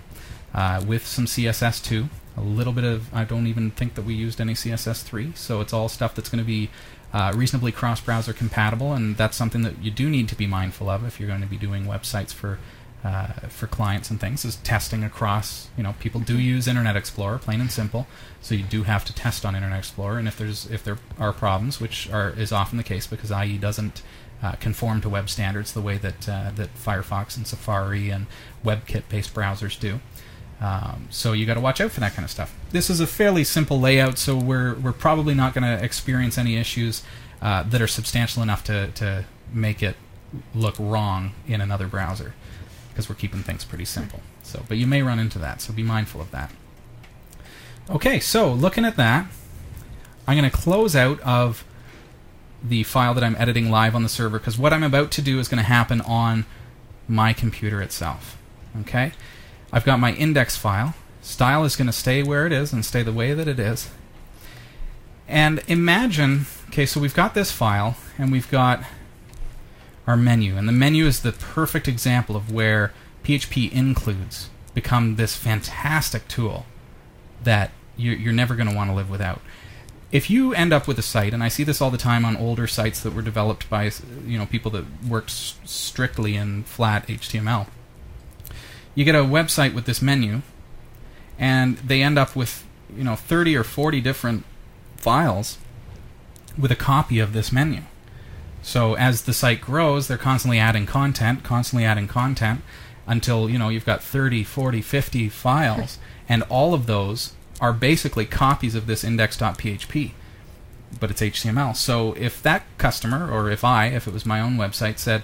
uh, with some CSS too. A little bit of, I don't even think that we used any CSS3. So it's all stuff that's going to be uh, reasonably cross browser compatible. And that's something that you do need to be mindful of if you're going to be doing websites for. Uh, for clients and things is testing across. You know, people do use Internet Explorer, plain and simple. So you do have to test on Internet Explorer, and if there's if there are problems, which are is often the case because IE doesn't uh, conform to web standards the way that uh, that Firefox and Safari and WebKit-based browsers do. Um, so you got to watch out for that kind of stuff. This is a fairly simple layout, so we're we're probably not going to experience any issues uh, that are substantial enough to to make it look wrong in another browser because we're keeping things pretty simple. So, but you may run into that, so be mindful of that. Okay, so looking at that, I'm going to close out of the file that I'm editing live on the server because what I'm about to do is going to happen on my computer itself. Okay? I've got my index file. Style is going to stay where it is and stay the way that it is. And imagine, okay, so we've got this file and we've got our menu. And the menu is the perfect example of where PHP includes become this fantastic tool that you- you're never going to want to live without. If you end up with a site, and I see this all the time on older sites that were developed by you know people that worked strictly in flat HTML, you get a website with this menu, and they end up with you know 30 or 40 different files with a copy of this menu. So as the site grows, they're constantly adding content, constantly adding content until, you know, you've got 30, 40, 50 files and all of those are basically copies of this index.php but it's HTML. So if that customer or if I, if it was my own website said,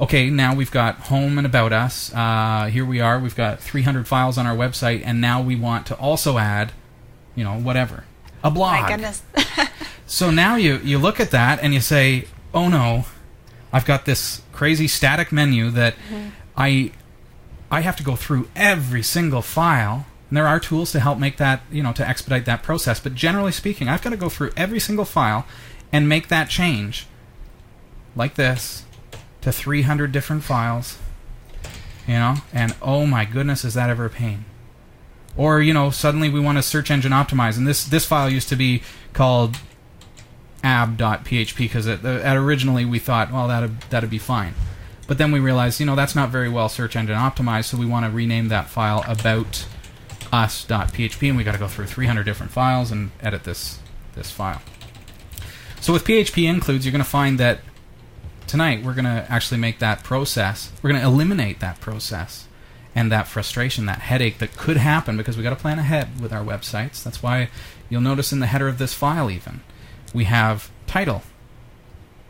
okay, now we've got home and about us. Uh, here we are. We've got 300 files on our website, and now we want to also add, you know, whatever, a blog. My goodness. So now you you look at that and you say, "Oh no, I've got this crazy static menu that mm-hmm. I I have to go through every single file." And there are tools to help make that, you know, to expedite that process, but generally speaking, I've got to go through every single file and make that change like this to 300 different files. You know, and oh my goodness, is that ever a pain? Or you know, suddenly we want to search engine optimize, and this this file used to be called ab.php because at, at originally we thought, well, that'd that'd be fine. But then we realized, you know, that's not very well search engine optimized, so we want to rename that file about us.php, and we got to go through 300 different files and edit this this file. So with PHP includes, you're going to find that tonight we're going to actually make that process. We're going to eliminate that process and that frustration, that headache that could happen because we got to plan ahead with our websites. That's why you'll notice in the header of this file even we have title,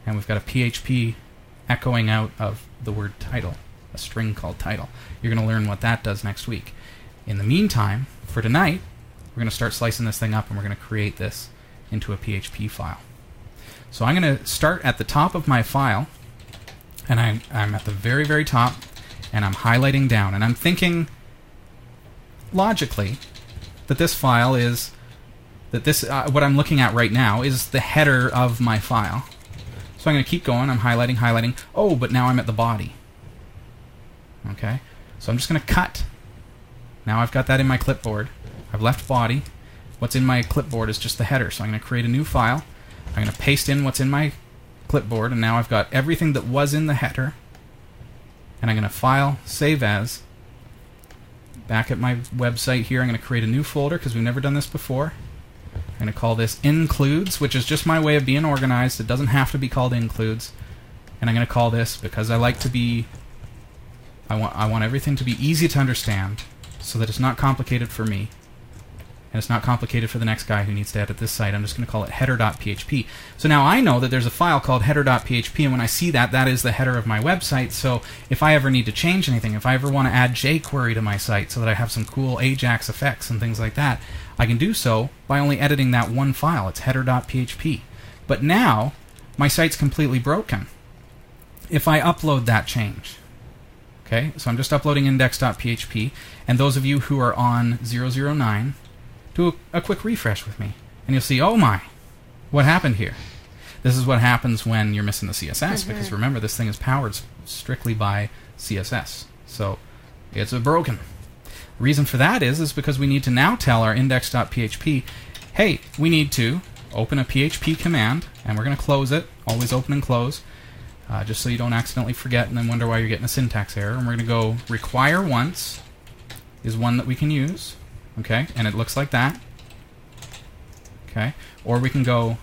and we've got a PHP echoing out of the word title, a string called title. You're going to learn what that does next week. In the meantime, for tonight, we're going to start slicing this thing up and we're going to create this into a PHP file. So I'm going to start at the top of my file, and I'm, I'm at the very, very top, and I'm highlighting down, and I'm thinking logically that this file is that this uh, what I'm looking at right now is the header of my file. So I'm going to keep going. I'm highlighting, highlighting. Oh, but now I'm at the body. Okay, so I'm just going to cut. Now I've got that in my clipboard. I've left body. What's in my clipboard is just the header. So I'm going to create a new file. I'm going to paste in what's in my clipboard, and now I've got everything that was in the header. And I'm going to file, save as. Back at my website here, I'm going to create a new folder because we've never done this before. I'm going to call this includes, which is just my way of being organized. It doesn't have to be called includes. And I'm going to call this because I like to be I want I want everything to be easy to understand so that it's not complicated for me. And it's not complicated for the next guy who needs to edit this site. I'm just going to call it header.php. So now I know that there's a file called header.php, and when I see that, that is the header of my website. So if I ever need to change anything, if I ever want to add jQuery to my site so that I have some cool Ajax effects and things like that, I can do so by only editing that one file. It's header.php. But now, my site's completely broken. If I upload that change, okay, so I'm just uploading index.php, and those of you who are on 009, do a, a quick refresh with me, and you'll see, oh my, what happened here? This is what happens when you're missing the CSS, because mm-hmm. remember, this thing is powered strictly by CSS. So it's a broken. Reason for that is is because we need to now tell our index.php, hey, we need to open a PHP command, and we're going to close it. Always open and close, uh, just so you don't accidentally forget and then wonder why you're getting a syntax error. And we're going to go require once is one that we can use, okay, and it looks like that, okay. Or we can go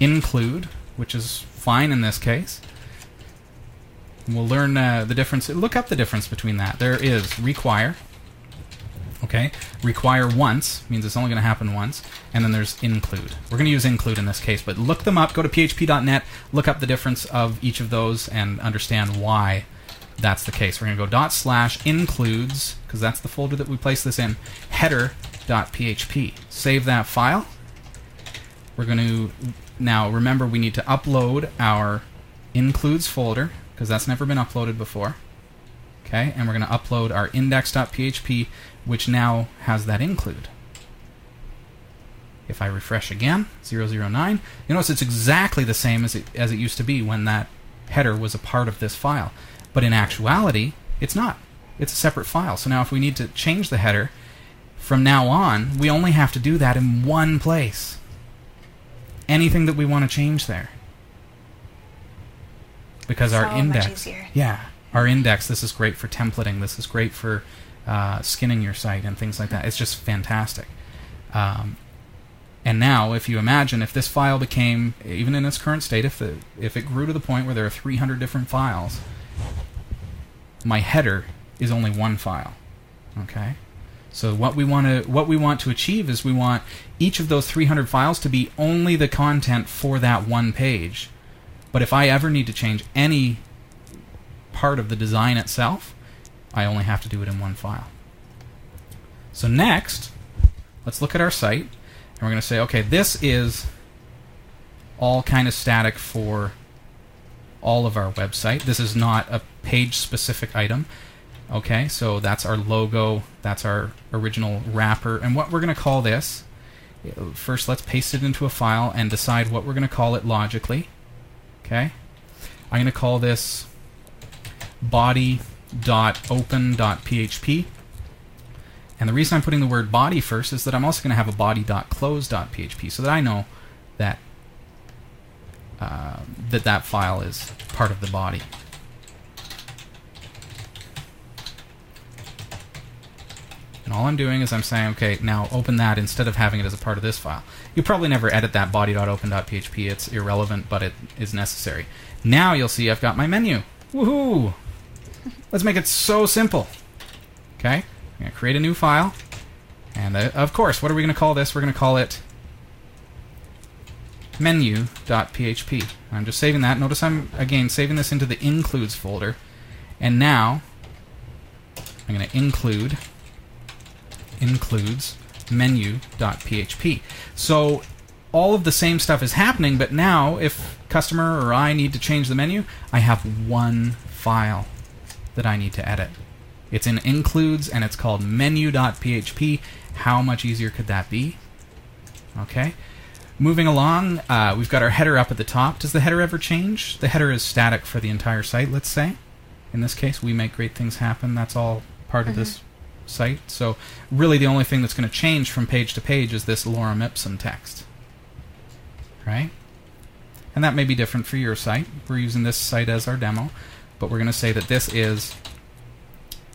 include, which is fine in this case. We'll learn uh, the difference. Look up the difference between that. There is require. Okay, require once means it's only going to happen once, and then there's include. We're going to use include in this case, but look them up. Go to php.net, look up the difference of each of those, and understand why that's the case. We're going to go dot slash includes because that's the folder that we place this in. Header.php. Save that file. We're going to now remember we need to upload our includes folder because that's never been uploaded before. Okay, and we're going to upload our index.php, which now has that include. If I refresh again, 009, you notice it's exactly the same as it, as it used to be when that header was a part of this file. But in actuality, it's not. It's a separate file. So now if we need to change the header, from now on, we only have to do that in one place. Anything that we want to change there because our So much index easier. yeah our index this is great for templating this is great for uh, skinning your site and things like that. It's just fantastic. Um, and now if you imagine if this file became even in its current state if the, if it grew to the point where there are 300 different files my header is only one file okay? So what we want to what we want to achieve is we want each of those 300 files to be only the content for that one page but if I ever need to change any part of the design itself, I only have to do it in one file. So next, let's look at our site, and we're going to say, okay, this is all kind of static for all of our website. This is not a page-specific item. Okay, so that's our logo, that's our original wrapper, and what we're going to call this. First, let's paste it into a file and decide what we're going to call it logically. Okay, I'm going to call this body.open.php, And the reason I'm putting the word body first is that I'm also going to have a body.close.php so that I know that uh, that that file is part of the body. And all I'm doing is I'm saying, okay, now open that instead of having it as a part of this file. You probably never edit that body.open.php. It's irrelevant, but it is necessary. Now you'll see I've got my menu. Woohoo! Let's make it so simple. Okay, I'm going to create a new file. And uh, of course, what are we going to call this? We're going to call it menu.php. I'm just saving that. Notice I'm, again, saving this into the includes folder. And now, I'm going to include includes menu.php. So all of the same stuff is happening, but now if customer or I need to change the menu, I have one file that I need to edit. It's in includes and it's called menu.php. How much easier could that be? Okay. Moving along, uh, we've got our header up at the top. Does the header ever change? The header is static for the entire site, let's say. In this case, we make great things happen. That's all part of this site. So, really, the only thing that's going to change from page to page is this lorem ipsum text. Right? And that may be different for your site. We're using this site as our demo, but we're going to say that this is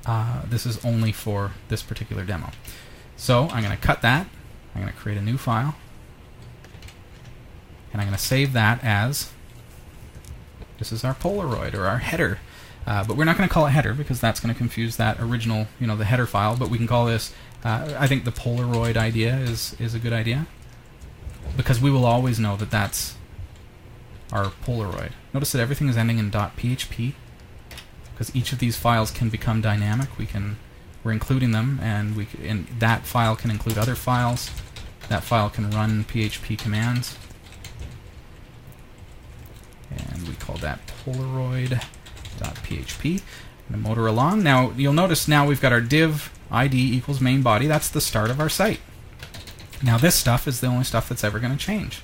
uh, this is only for this particular demo. So I'm going to cut that. I'm going to create a new file, and I'm going to save that as this is our Polaroid or our header. Uh, but we're not going to call it header because that's going to confuse that original, you know, the header file. But we can call this. Uh, I think the Polaroid idea is is a good idea because we will always know that that's our Polaroid. Notice that everything is ending in .php because each of these files can become dynamic. We can we're including them, and we and that file can include other files. That file can run PHP commands, and we call that Polaroid.php. And motor along. Now you'll notice now we've got our div ID equals main body. That's the start of our site. Now this stuff is the only stuff that's ever going to change.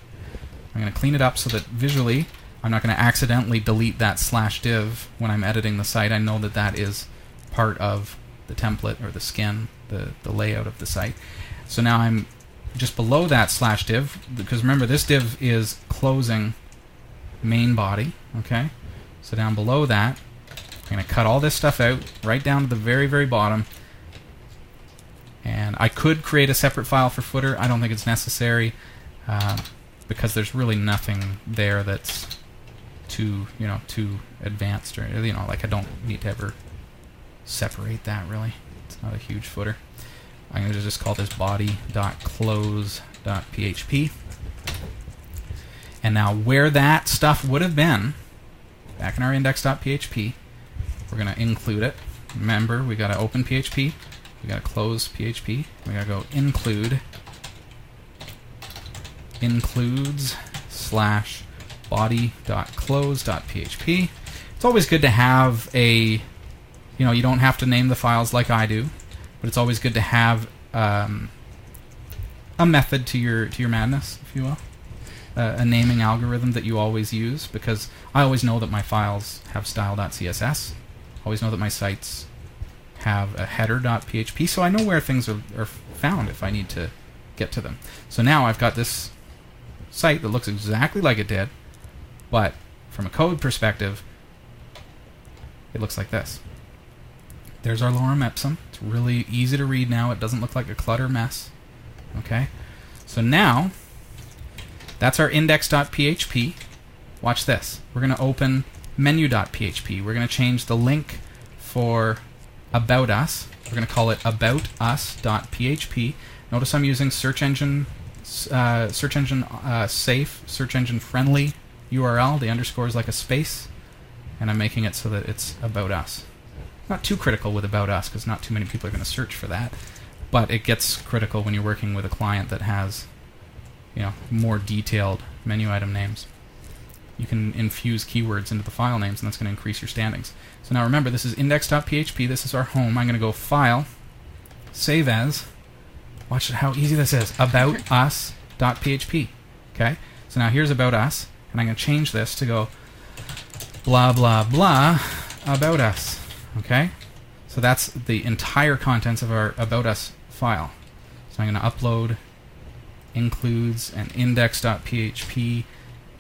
I'm going to clean it up so that visually I'm not going to accidentally delete that slash div when I'm editing the site. I know that that is part of the template or the skin, the, the layout of the site. So now I'm just below that slash div because remember this div is closing main body. Okay, so down below that, I'm going to cut all this stuff out right down to the very very bottom. And I could create a separate file for footer. I don't think it's necessary uh, because there's really nothing there that's too you know too advanced or you know like I don't need to ever separate that really. It's not a huge footer. I'm going to just call this body.close.php. And now where that stuff would have been, back in our index.php, we're going to include it. Remember, we got to open PHP, we got to close PHP, we got to go include includes slash body.close.php. It's always good to have a, you know, you don't have to name the files like I do, but it's always good to have um, a method to your to your madness, if you will, uh, a naming algorithm that you always use because I always know that my files have style.css. Always know that my sites have a header.php, so I know where things are, are found if I need to get to them. So now I've got this site that looks exactly like it did, but from a code perspective, it looks like this. There's our lorem ipsum. It's really easy to read now. It doesn't look like a clutter mess. Okay? So now, that's our index.php. Watch this. We're going to open menu.php. We're going to change the link for about us. We're going to call it aboutus.php. Notice I'm using search engine uh, search engine uh, safe, search engine friendly URL. The underscore is like a space, and I'm making it so that it's about us. Not too critical with about us because not too many people are going to search for that, but it gets critical when you're working with a client that has, you know, more detailed menu item names. You can infuse keywords into the file names, and that's going to increase your standings. So now remember, this is index.php. This is our home. I'm going to go File, Save As. Watch how easy this is. About us.php. Okay? So now here's about us, and I'm going to change this to go blah, blah, blah about us. Okay? So that's the entire contents of our about us file. So I'm going to upload includes and index.php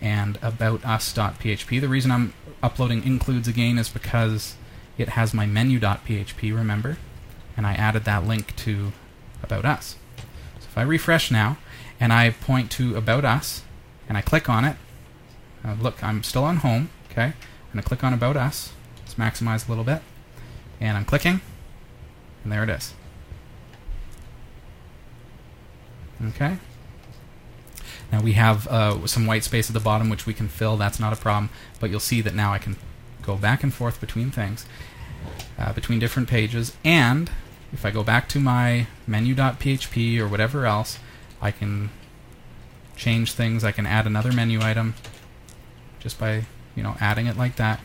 and aboutus.php. The reason I'm uploading includes again is because it has my menu.php, remember? And I added that link to about us. So if I refresh now and I point to about us and I click on it, uh, look, I'm still on home, okay? I'm to click on about us. Let's maximize a little bit. And I'm clicking, and there it is. Okay. Now we have uh, some white space at the bottom which we can fill. That's not a problem. But you'll see that now I can go back and forth between things, uh, between different pages. And if I go back to my menu.php or whatever else, I can change things. I can add another menu item just by you know adding it like that.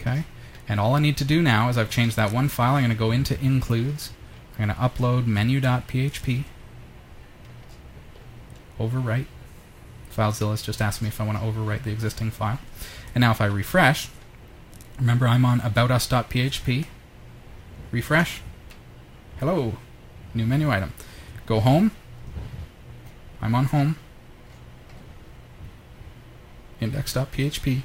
Okay. And all I need to do now is I've changed that one file. I'm going to go into includes. I'm going to upload menu.php. Overwrite. FileZilla's just asked me if I want to overwrite the existing file. And now if I refresh, remember I'm on aboutus.php. Refresh. Hello. New menu item. Go home. I'm on home. Index.php.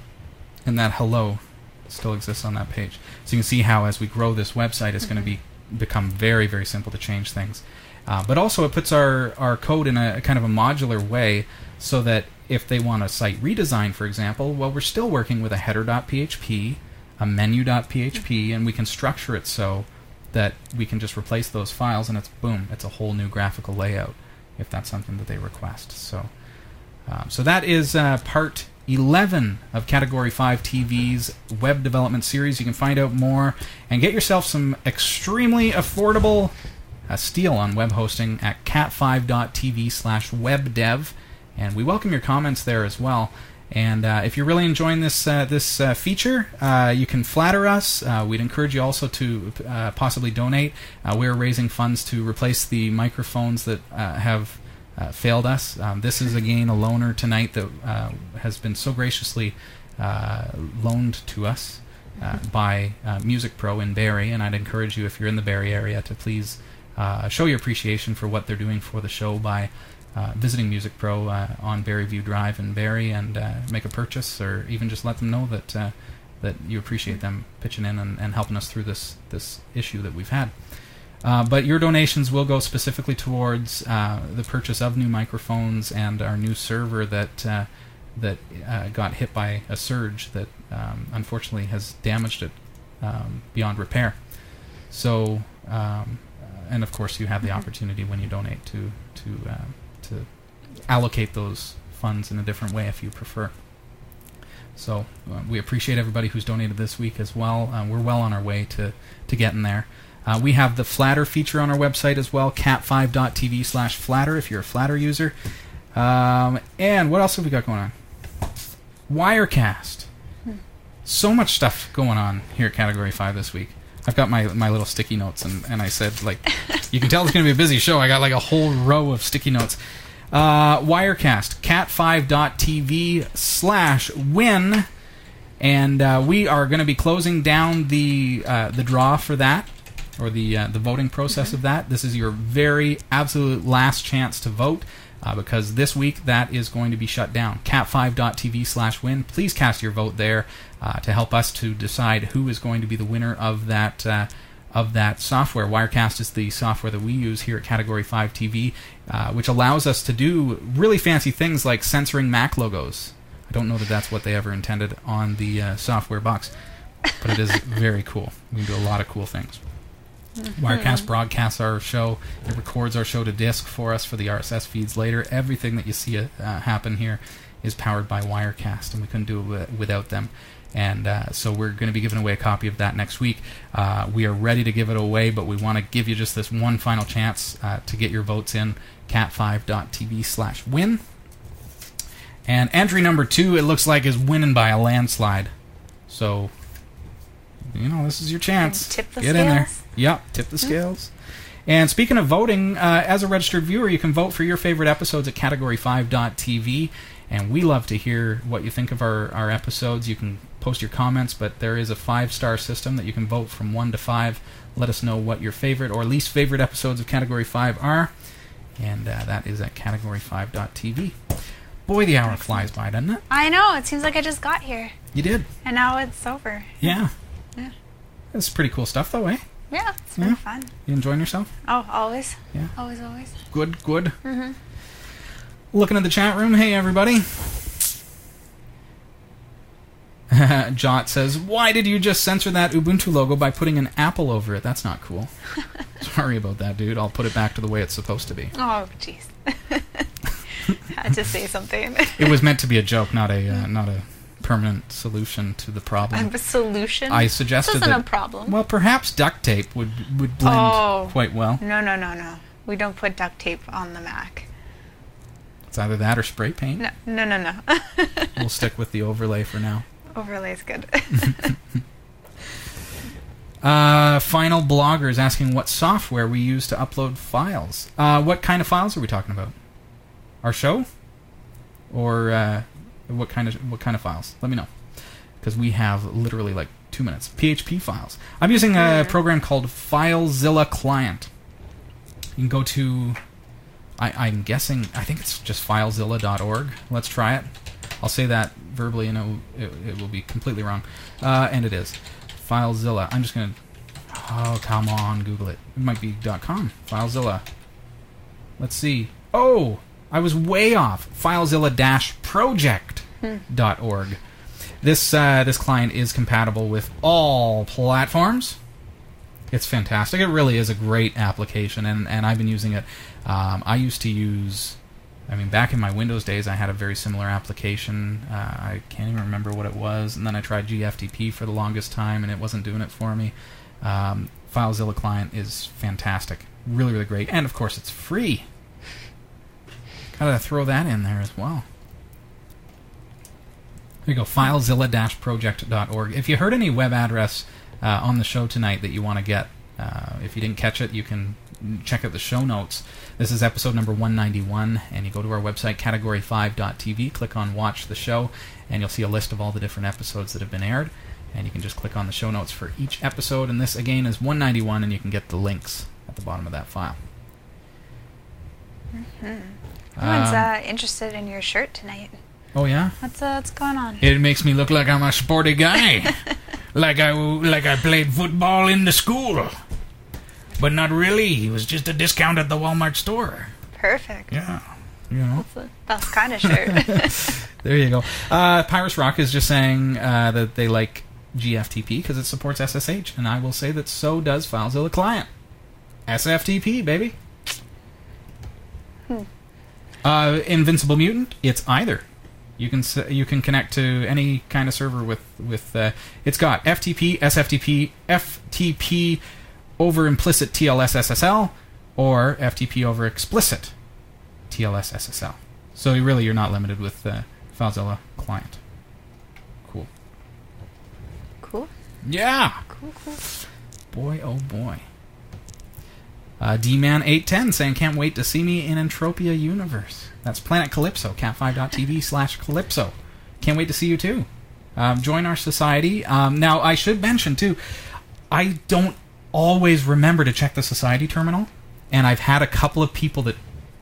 And that hello still exists on that page. So you can see how as we grow this website, it's going to be become very very simple to change things. Uh, but also it puts our our code in a, a, kind of a modular way so that if they want a site redesign, for example, well we're still working with a header.php, a menu.php, and we can structure it so that we can just replace those files and it's boom, it's a whole new graphical layout if that's something that they request. So. Um, so that is uh, part 11 of Category 5 TV's web development series. You can find out more and get yourself some extremely affordable uh, steal on web hosting at cat5.tv slash webdev. And we welcome your comments there as well. And uh, if you're really enjoying this uh, this uh, feature, uh, you can flatter us. Uh, we'd encourage you also to uh, possibly donate. we're raising funds to replace the microphones that have failed us. Um, this is again a loaner tonight that has been so graciously loaned to us by Music Pro in Barrie, and I'd encourage you if you're in the Barrie area to please uh, show your appreciation for what they're doing for the show by. visiting Music Pro on Barrieview Drive in Barrie and make a purchase, or even just let them know that that you appreciate them pitching in and, and helping us through this this issue that we've had. Uh, but your donations will go specifically towards uh, the purchase of new microphones and our new server that uh, that uh, got hit by a surge that um, unfortunately has damaged it um, beyond repair. So, um, and of course, you have the opportunity when you donate to to uh, to allocate those funds in a different way if you prefer. So we appreciate everybody who's donated this week as well. we're well on our way to to getting there. Uh, we have the Flattr feature on our website as well, cat5.tv slash Flattr if you're a Flattr user. Um, and what else have we got going on? Wirecast. So much stuff going on here at Category 5 this week. I've got my, my little sticky notes, and, and I said, like, you can tell it's going to be a busy show. I got like a whole row of sticky notes. Uh, Wirecast, cat5.tv slash win. And uh, we are going to be closing down the uh, the draw for that or the uh, the voting process of that. This is your very absolute last chance to vote. Uh, because this week that is going to be shut down. Cat5.tv slash win. Please cast your vote there uh, to help us to decide who is going to be the winner of that uh, of that software. Wirecast is the software that we use here at Category 5 TV, uh, which allows us to do really fancy things like censoring Mac logos. I don't know that that's what they ever intended on the uh, software box, but it is very cool. We can do a lot of cool things. Mm-hmm. Wirecast broadcasts our show. It records our show to disk for us for the RSS feeds later. Everything that you see uh, happen here is powered by Wirecast, and we couldn't do it without them. And uh, so we're going to be giving away a copy of that next week. Uh, we are ready to give it away, but we want to give you just this one final chance uh, to get your votes in. Cat5.tv slash win. And entry number two, it looks like, is winning by a landslide. So you know, this is your chance. Tip the Get scales. in there. Yep, tip the scales. And speaking of voting, uh, as a registered viewer, you can vote for your favorite episodes at category5.tv. And we love to hear what you think of our, our episodes. You can post your comments, but there is a five star system that you can vote from one to five. Let us know what your favorite or least favorite episodes of Category 5 are. And uh, that is at category5.tv. Boy, the hour flies by, doesn't it? I know. It seems like I just got here, You did. and now it's over. Yeah. Yeah. That's pretty cool stuff, though, eh? Yeah, it's been Yeah. fun. You enjoying yourself? Oh, always. Yeah. Always, always. Good, good. Mm-hmm. Looking at the chat room. Hey, everybody. Jot says, Why did you just censor that Ubuntu logo by putting an apple over it? That's not cool. Sorry about that, dude. I'll put it back to the way it's supposed to be. Oh, jeez. Had to say something. It was meant to be a joke, not a uh, not a permanent solution to the problem. a solution. I This suggested isn't that a problem. well, perhaps duct tape would would blend Oh. quite well. No, no, no, no. We don't put duct tape on the Mac. It's either that or spray paint. No, no, no, no. We'll stick with the overlay for now. Overlay is good. Uh, final blogger is asking what software we use to upload files. Uh, what kind of files are we talking about? Our show, or uh, what kind of what kind of files? Let me know, because we have literally like two minutes. PHP files. I'm using a Hmm. program called FileZilla Client. You can go to. I, I'm guessing. I think it's just FileZilla.org. Let's try it. I'll say that verbally, and it will, it, it will be completely wrong, uh, and it is. FileZilla. I'm just gonna. Oh come on, Google it. It might be .com. FileZilla. Let's see. Oh, I was way off. FileZilla-project.org. This uh, this client is compatible with all platforms. It's fantastic. It really is a great application, and, and I've been using it. Um, I used to use, I mean, back in my Windows days, I had a very similar application. Uh, I can't even remember what it was, and then I tried GFTP for the longest time, and it wasn't doing it for me. Um, FileZilla client is fantastic, really, really great, and of course, it's free. Gotta throw that in there as well. There you go, filezilla-project.org. If you heard any web address uh, on the show tonight that you want to get, uh, if you didn't catch it, you can check out the show notes. This is episode number 191, and you go to our website, category5.tv, click on Watch the Show, and you'll see a list of all the different episodes that have been aired. And you can just click on the show notes for each episode. And this, again, is 191, and you can get the links at the bottom of that file. Everyone's Um, uh, interested in your shirt tonight. Oh, yeah? What's uh, what's going on? It makes me look like I'm a sporty guy, like I like I played football in the school, but not really. It was just a discount at the Walmart store. Perfect. Yeah, you know. That's kind of shirt. There you go. Uh, Pyrus Rock is just saying uh, that they like GFTP because it supports SSH, and I will say that so does FileZilla Client. SFTP, baby. Uh, Invincible Mutant, it's either. You can you can connect to any kind of server with with uh, it's got FTP, SFTP, FTP over implicit TLS SSL, or FTP over explicit TLS SSL. So really you're not limited with the FileZilla client. Cool. cool. Yeah. Cool, cool. Boy, oh boy. Uh, D-Man810 saying, can't wait to see me in Entropia Universe. That's Planet Calypso, cat5.tv slash Calypso. Can't wait to see you too. Um, join our society. Um, now, I should mention too, I don't always remember to check the society terminal, and I've had a couple of people that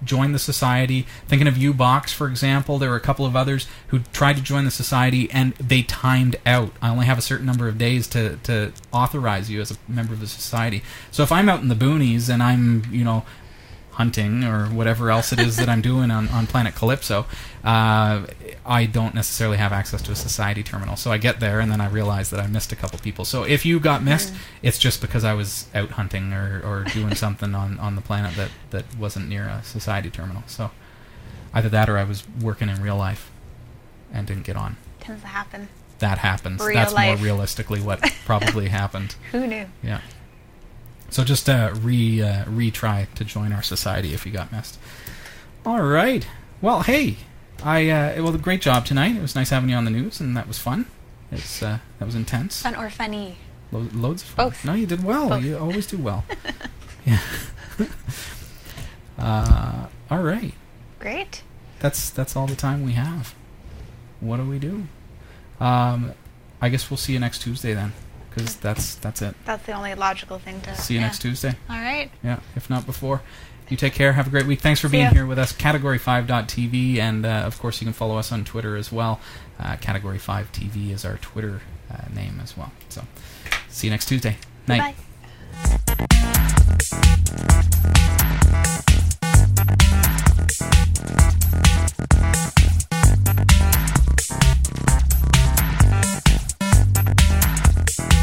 joined the society. Thinking of U-Box, for example, there were a couple of others who tried to join the society and they timed out. I only have a certain number of days to, to authorize you as a member of the society. So if I'm out in the boonies and I'm, you know, hunting or whatever else it is that I'm doing on, on Planet Calypso, uh, I don't necessarily have access to a society terminal. So I get there and then I realize that I missed a couple people. So if you got missed, it's just because I was out hunting or, or doing something on, on the planet that, that wasn't near a society terminal. So either that or I was working in real life and didn't get on. Tends to happen. That happens. Real That's life. more realistically what probably happened. Who knew? Yeah. So just uh, re uh, retry to join our society if you got missed. All right. Well, hey, I uh, well, great job tonight. It was nice having you on the news, and that was fun. It's uh, that was intense. Fun or funny? Lo- loads of fun. Both. No, you did well. Both. You always do well. yeah. uh, all right. Great. that's that's all the time we have. What do we do? Um, I guess we'll see you next Tuesday then, because that's that's it. That's the only logical thing to. See you yeah. next Tuesday. All right. Yeah, if not before. You take care. Have a great week. Thanks for See being you. here with us. Category5.tv, and uh, of course, you can follow us on Twitter as well. Uh, Category5TV is our Twitter uh, name as well. So, see you next Tuesday. Night. Bye-bye. ピッ!